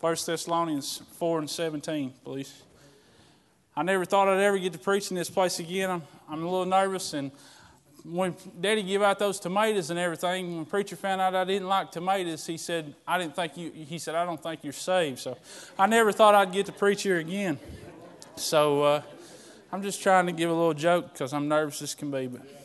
1 Thessalonians 4 and 17, please. I never thought I'd ever get to preach in this place again. I'm, I'm a little nervous. And when Daddy gave out those tomatoes and everything, when preacher found out I didn't like tomatoes, he said, I didn't think you, he said, I don't think you're saved. So I never thought I'd get to preach here again. So uh, I'm just trying to give a little joke because I'm nervous as can be. But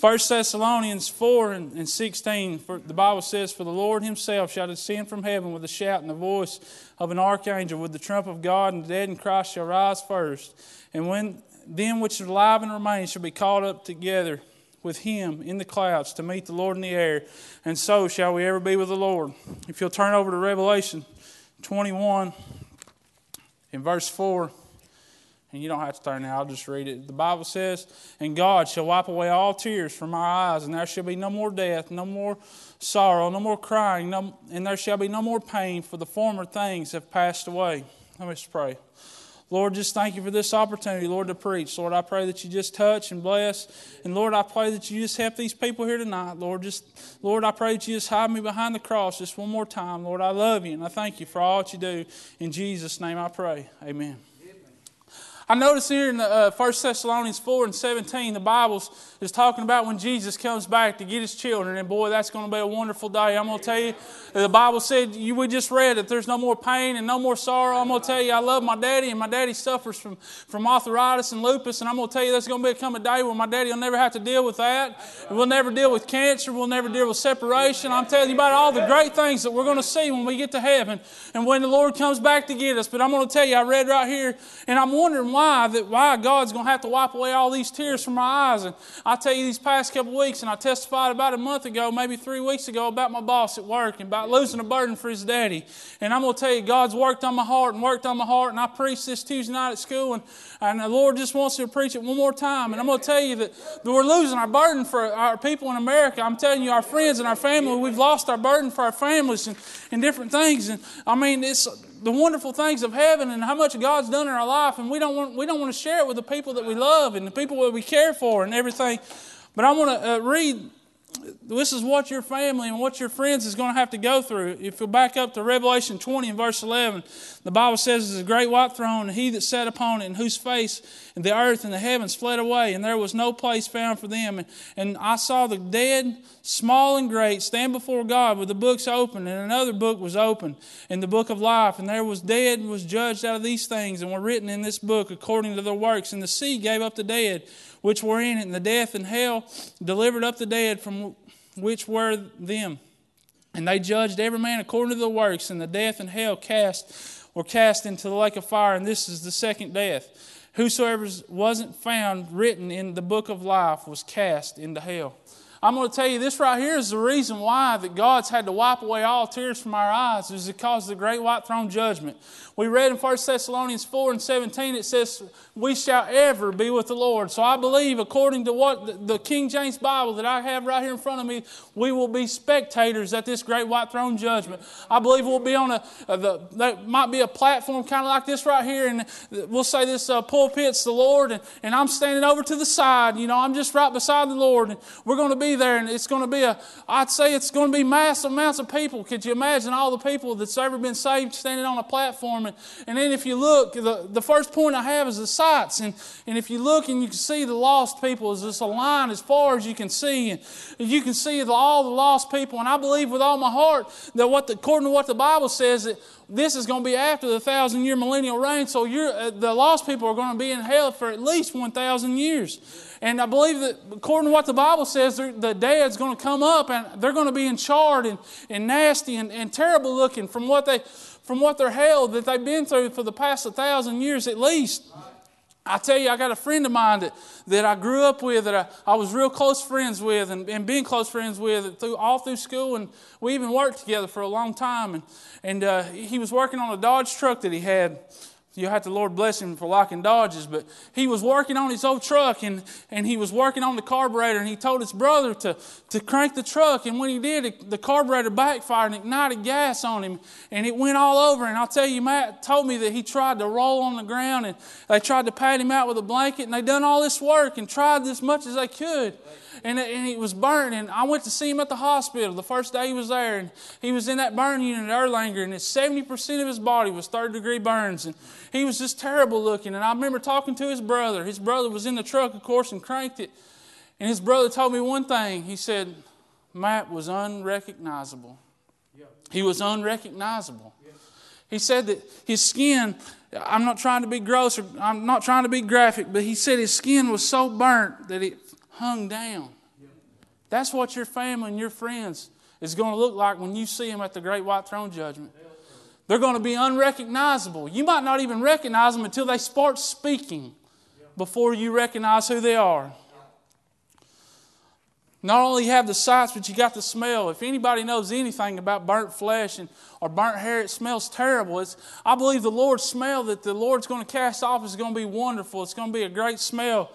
1 Thessalonians 4 and 16, for the Bible says, For the Lord himself shall descend from heaven with a shout and the voice of an archangel, with the trump of God, and the dead in Christ shall rise first. And when them which are alive and remain shall be caught up together with him in the clouds to meet the Lord in the air, and so shall we ever be with the Lord. If you'll turn over to Revelation 21 in verse 4. And you don't have to turn now, I'll just read it. The Bible says, And God shall wipe away all tears from our eyes, and there shall be no more death, no more sorrow, no more crying, no, and there shall be no more pain, for the former things have passed away. Let me just pray. Lord, just thank you for this opportunity, Lord, to preach. Lord, I pray that you just touch and bless. And Lord, I pray that you just help these people here tonight. Lord, just Lord, I pray that you just hide me behind the cross just one more time. Lord, I love you and I thank you for all that you do. In Jesus' name I pray. Amen. I notice here in the, uh, 1 Thessalonians 4 and 17, the Bible is talking about when Jesus comes back to get his children. And boy, that's going to be a wonderful day. I'm going to tell you, the Bible said, you, we just read that there's no more pain and no more sorrow. I'm going to tell you, I love my daddy, and my daddy suffers from, from arthritis and lupus. And I'm going to tell you, there's going to become a day where my daddy will never have to deal with that. We'll never deal with cancer. We'll never deal with separation. I'm telling you about all the great things that we're going to see when we get to heaven and when the Lord comes back to get us. But I'm going to tell you, I read right here, and I'm wondering why that why God's going to have to wipe away all these tears from my eyes. And I tell you, these past couple weeks, and I testified about a month ago, maybe three weeks ago, about my boss at work and about losing a burden for his daddy. And I'm going to tell you, God's worked on my heart and worked on my heart. And I preached this Tuesday night at school, and, and the Lord just wants to preach it one more time. And I'm going to tell you that, that we're losing our burden for our people in America. I'm telling you, our friends and our family, we've lost our burden for our families and, and different things. And I mean, it's the wonderful things of heaven and how much God's done in our life, and we don't want, we don't want to share it with the people that we love and the people that we care for and everything. But I want to uh, read this is what your family and what your friends is going to have to go through. If you back up to Revelation 20 and verse 11, the Bible says there's a great white throne, and he that sat upon it, in whose face and the earth and the heavens fled away, and there was no place found for them. And, and I saw the dead, small and great, stand before God with the books open, and another book was open, in the book of life. And there was dead and was judged out of these things, and were written in this book according to their works. And the sea gave up the dead which were in it, and the death and hell delivered up the dead from which were them. And they judged every man according to the works, and the death and hell cast were cast into the lake of fire, and this is the second death. Whosoever wasn't found written in the book of life was cast into hell. I'm going to tell you this right here is the reason why that God's had to wipe away all tears from our eyes is because of the great white throne judgment. We read in 1 Thessalonians 4 and 17, it says, We shall ever be with the Lord. So I believe, according to what the King James Bible that I have right here in front of me, we will be spectators at this great white throne judgment. I believe we'll be on a, a the, there might be a platform kind of like this right here, and we'll say this uh, pulpit's the Lord, and, and I'm standing over to the side. You know, I'm just right beside the Lord, and we're going to be there, and it's going to be a, I'd say it's going to be massive amounts of people. Could you imagine all the people that's ever been saved standing on a platform? And, and then if you look, the, the first point I have is the sights. And, and if you look and you can see the lost people, is just a line as far as you can see. And you can see all the lost people. And I believe with all my heart that what the, according to what the Bible says, that this is going to be after the thousand year millennial reign. So uh, the lost people are going to be in hell for at least 1,000 years. And I believe that according to what the Bible says, the dead's going to come up and they're going to be in charred and, and nasty and, and terrible looking from what, they, from what they're held that they've been through for the past 1,000 years at least. I tell you, I got a friend of mine that, that I grew up with, that I, I was real close friends with, and, and being close friends with through, all through school, and we even worked together for a long time. And, and uh, he was working on a Dodge truck that he had you have to, Lord bless him for locking Dodges, but he was working on his old truck and, and he was working on the carburetor and he told his brother to, to crank the truck. And when he did, it, the carburetor backfired and ignited gas on him and it went all over. And I'll tell you, Matt told me that he tried to roll on the ground and they tried to pat him out with a blanket and they done all this work and tried as much as they could. And, and he was burned. And I went to see him at the hospital the first day he was there. And he was in that burn unit at Erlanger, and 70% of his body was third degree burns. And he was just terrible looking. And I remember talking to his brother. His brother was in the truck, of course, and cranked it. And his brother told me one thing. He said, Matt was unrecognizable. He was unrecognizable. He said that his skin, I'm not trying to be gross or I'm not trying to be graphic, but he said his skin was so burnt that it hung down. That's what your family and your friends is going to look like when you see them at the great white throne judgment. They're going to be unrecognizable. You might not even recognize them until they start speaking before you recognize who they are. Not only have the sights, but you got the smell. If anybody knows anything about burnt flesh and, or burnt hair, it smells terrible. It's, I believe the Lord's smell that the Lord's going to cast off is going to be wonderful. It's going to be a great smell.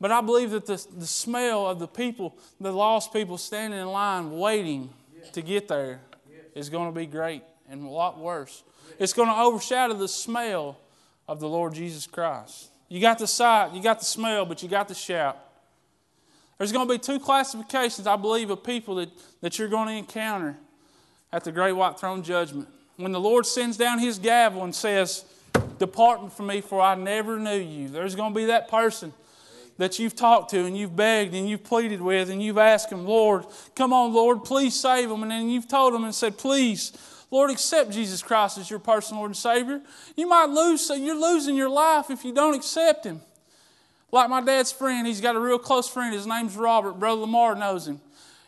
But I believe that the, the smell of the people, the lost people standing in line waiting to get there, is going to be great and a lot worse. It's going to overshadow the smell of the Lord Jesus Christ. You got the sight, you got the smell, but you got the shout. There's going to be two classifications, I believe, of people that, that you're going to encounter at the great white throne judgment. When the Lord sends down his gavel and says, Depart from me, for I never knew you. There's going to be that person that you've talked to and you've begged and you've pleaded with and you've asked him, Lord, come on, Lord, please save them. And then you've told them and said, Please, Lord, accept Jesus Christ as your personal Lord and Savior. You might lose, so you're losing your life if you don't accept him. Like my dad's friend, he's got a real close friend. His name's Robert. Brother Lamar knows him.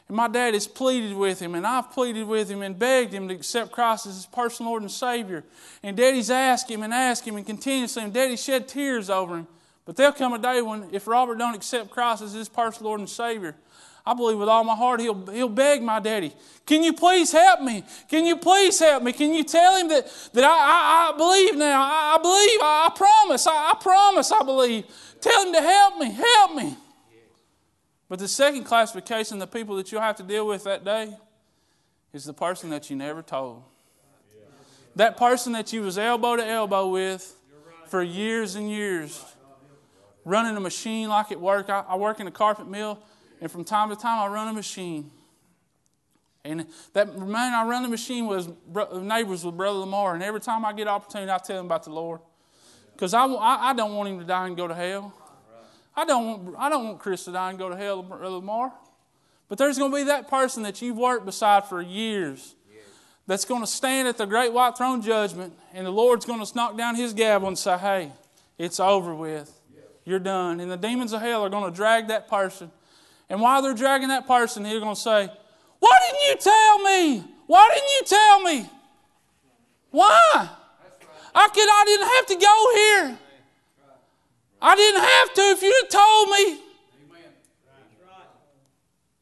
And my dad has pleaded with him, and I've pleaded with him and begged him to accept Christ as his personal Lord and Savior. And Daddy's asked him and asked him and continuously, and Daddy shed tears over him. But there'll come a day when, if Robert don't accept Christ as his personal Lord and Savior, I believe with all my heart he'll, he'll beg my daddy, Can you please help me? Can you please help me? Can you tell him that, that I, I, I believe now? I, I believe. I, I promise. I, I promise I believe. Tell him to help me. Help me. But the second classification, the people that you'll have to deal with that day, is the person that you never told. That person that you was elbow to elbow with for years and years, running a machine like at work. I, I work in a carpet mill, and from time to time I run a machine. And that man I run the machine was neighbors with Brother Lamar, and every time I get opportunity, I tell him about the Lord. Because I, I, I, don't want him to die and go to hell. I don't, want, I don't want Chris to die and go to hell, Brother Lamar. But there's going to be that person that you've worked beside for years that's going to stand at the great white throne judgment, and the Lord's going to knock down his gavel and say, Hey, it's over with. You're done. And the demons of hell are going to drag that person. And while they're dragging that person, they're going to say, Why didn't you tell me? Why didn't you tell me? Why? I could I didn't have to go here. I didn't have to if you'd told me.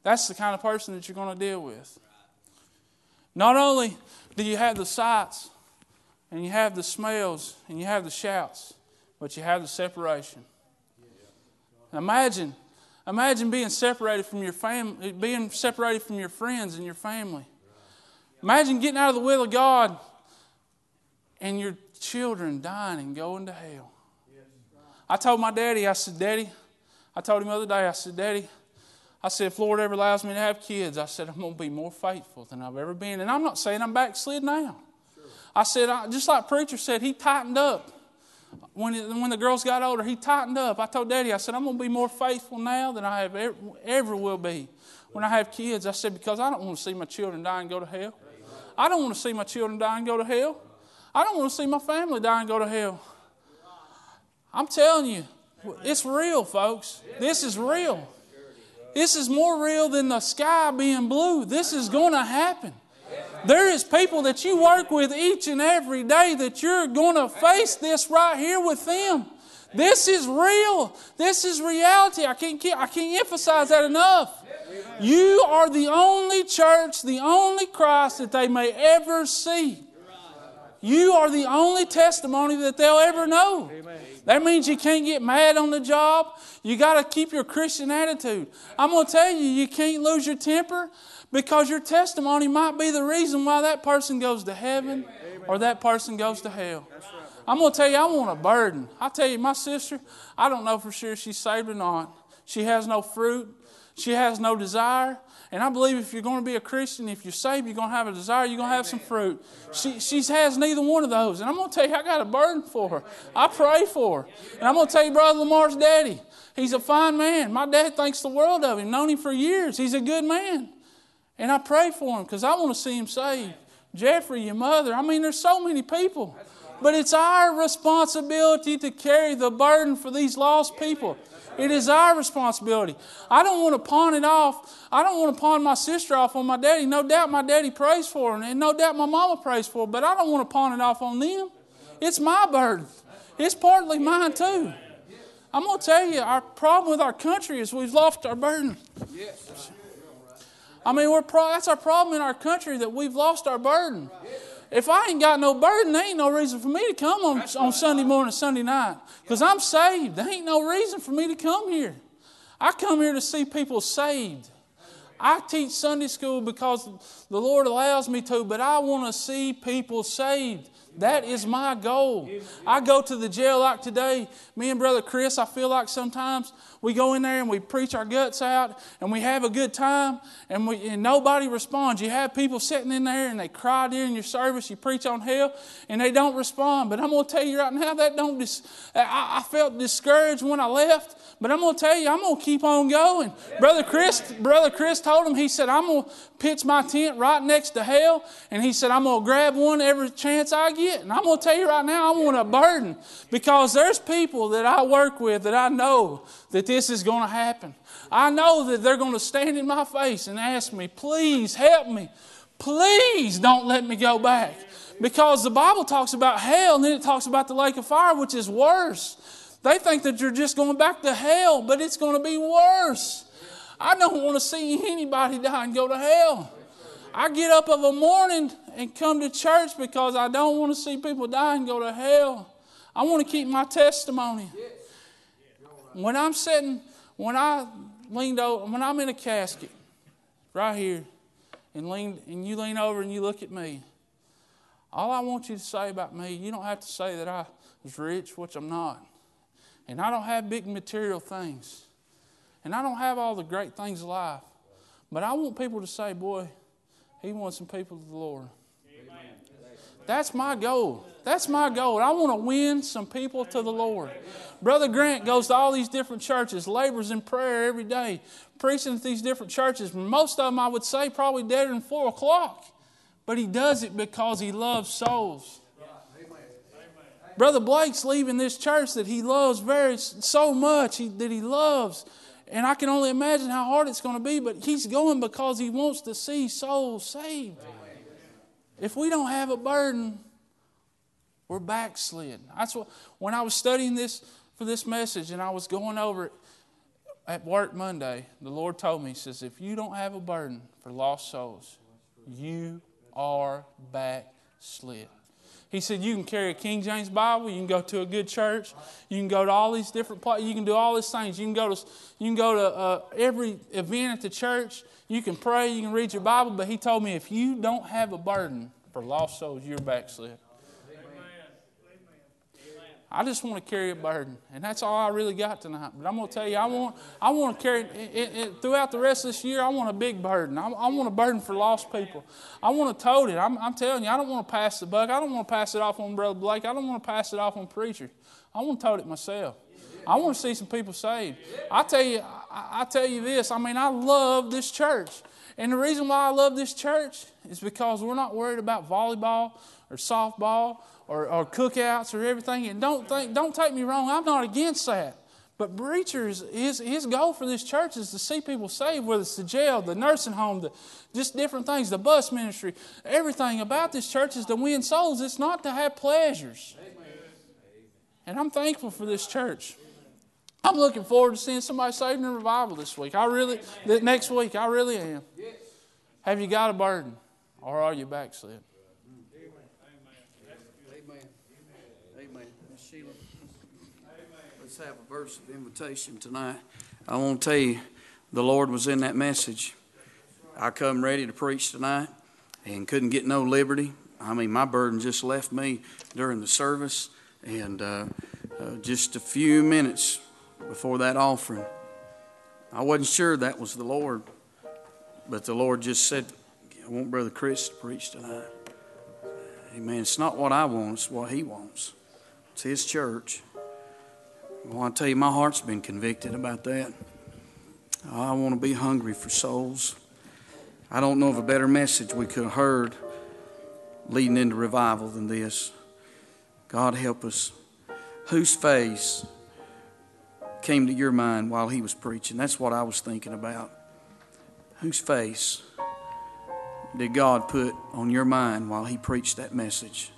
That's the kind of person that you're going to deal with. Not only do you have the sights and you have the smells and you have the shouts, but you have the separation. Imagine, imagine being separated from your family, being separated from your friends and your family. Imagine getting out of the will of God and your children dying and going to hell. I told my daddy, I said, Daddy, I told him the other day, I said, Daddy, I said, if Lord ever allows me to have kids, I said, I'm going to be more faithful than I've ever been. And I'm not saying I'm backslid now. Sure. I said, I, just like preacher said, he tightened up. When, it, when the girls got older, he tightened up. I told Daddy, I said, I'm going to be more faithful now than I have ever, ever will be when I have kids. I said, because I don't want to see my children die and go to hell. I don't want to see my children die and go to hell. I don't want to see my family die and go to hell. I'm telling you, it's real, folks. This is real. This is more real than the sky being blue. This is going to happen. There is people that you work with each and every day that you're going to face this right here with them. This is real. This is reality. I can't, I can't emphasize that enough. You are the only church, the only Christ that they may ever see. You are the only testimony that they'll ever know. Amen. That means you can't get mad on the job. You got to keep your Christian attitude. I'm going to tell you, you can't lose your temper because your testimony might be the reason why that person goes to heaven or that person goes to hell. I'm going to tell you, I want a burden. I tell you, my sister, I don't know for sure she's saved or not. She has no fruit. She has no desire. And I believe if you're going to be a Christian, if you're saved, you're going to have a desire, you're going to have some fruit. She, she has neither one of those. And I'm going to tell you, I got a burden for her. I pray for her. And I'm going to tell you, Brother Lamar's daddy, he's a fine man. My dad thinks the world of him, known him for years. He's a good man. And I pray for him because I want to see him saved. Jeffrey, your mother. I mean, there's so many people. But it's our responsibility to carry the burden for these lost people. It is our responsibility. I don't want to pawn it off. I don't want to pawn my sister off on my daddy. No doubt my daddy prays for her, and no doubt my mama prays for her, but I don't want to pawn it off on them. It's my burden. It's partly mine too. I'm going to tell you, our problem with our country is we've lost our burden. I mean, we're pro- that's our problem in our country that we've lost our burden. If I ain't got no burden, there ain't no reason for me to come on, on Sunday morning, Sunday night. Because I'm saved. There ain't no reason for me to come here. I come here to see people saved. I teach Sunday school because the Lord allows me to, but I want to see people saved. That is my goal. I go to the jail like today. Me and Brother Chris, I feel like sometimes we go in there and we preach our guts out and we have a good time and, we, and nobody responds. You have people sitting in there and they cry during your service. You preach on hell and they don't respond. But I'm going to tell you right now, that don't. Dis- I, I felt discouraged when I left. But I'm going to tell you, I'm going to keep on going. Brother Chris, Brother Chris told him, he said, I'm going to pitch my tent right next to hell. And he said, I'm going to grab one every chance I get. And I'm going to tell you right now, I want a burden because there's people that I work with that I know that this is going to happen. I know that they're going to stand in my face and ask me, please help me. Please don't let me go back. Because the Bible talks about hell and then it talks about the lake of fire, which is worse. They think that you're just going back to hell, but it's going to be worse. I don't want to see anybody die and go to hell. I get up of a morning and come to church because I don't want to see people die and go to hell. I want to keep my testimony. When I'm sitting, when I leaned over, when I'm in a casket, right here, and lean, and you lean over and you look at me, all I want you to say about me, you don't have to say that I was rich, which I'm not. And I don't have big material things. And I don't have all the great things of life. But I want people to say, boy, he wants some people to the Lord. Amen. That's my goal. That's my goal. I want to win some people to the Lord. Brother Grant goes to all these different churches, labors in prayer every day, preaching at these different churches. Most of them, I would say, probably dead than four o'clock. But he does it because he loves souls. Brother Blake's leaving this church that he loves very so much that he loves. And I can only imagine how hard it's going to be, but he's going because he wants to see souls saved. If we don't have a burden, we're backslid. That's what when I was studying this for this message and I was going over it at work Monday, the Lord told me, He says, if you don't have a burden for lost souls, you are backslid. He said, You can carry a King James Bible. You can go to a good church. You can go to all these different places. You can do all these things. You can go to, you can go to uh, every event at the church. You can pray. You can read your Bible. But he told me, if you don't have a burden for lost souls, you're backslid. I just want to carry a burden, and that's all I really got tonight. But I'm going to tell you, I want, I want to carry it, it, throughout the rest of this year. I want a big burden. I, I want a burden for lost people. I want to tote it. I'm, I'm, telling you, I don't want to pass the buck. I don't want to pass it off on Brother Blake. I don't want to pass it off on preacher. I want to tote it myself. I want to see some people saved. I tell you, I, I tell you this. I mean, I love this church, and the reason why I love this church is because we're not worried about volleyball or softball or, or cookouts or everything. And don't think, don't take me wrong, I'm not against that. But preachers, his, his goal for this church is to see people saved, whether it's the jail, the nursing home, the, just different things, the bus ministry. Everything about this church is to win souls. It's not to have pleasures. And I'm thankful for this church. I'm looking forward to seeing somebody saved in revival this week. I really, next week, I really am. Have you got a burden, or are you backslid? Let's have a verse of invitation tonight. I want to tell you, the Lord was in that message. I come ready to preach tonight and couldn't get no liberty. I mean, my burden just left me during the service, and uh, uh, just a few minutes before that offering, I wasn't sure that was the Lord, but the Lord just said, I want Brother Chris to preach tonight. Amen. It's not what I want, it's what he wants. It's his church. Well, I tell you, my heart's been convicted about that. I want to be hungry for souls. I don't know of a better message we could have heard leading into revival than this. God help us. Whose face came to your mind while he was preaching? That's what I was thinking about. Whose face did God put on your mind while he preached that message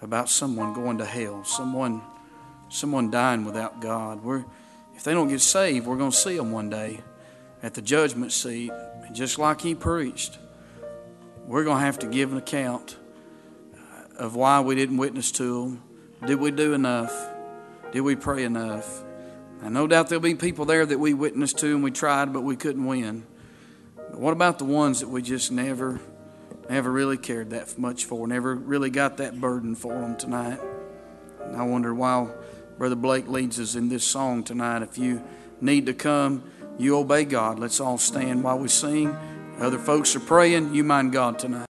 about someone going to hell, someone someone dying without God? We're, if they don't get saved, we're going to see them one day at the judgment seat. And just like he preached, we're going to have to give an account of why we didn't witness to them. Did we do enough? Did we pray enough? And no doubt there'll be people there that we witnessed to and we tried, but we couldn't win. But what about the ones that we just never, never really cared that much for, never really got that burden for them tonight? And I wonder while Brother Blake leads us in this song tonight, if you need to come, you obey God. Let's all stand while we sing. Other folks are praying. You mind God tonight.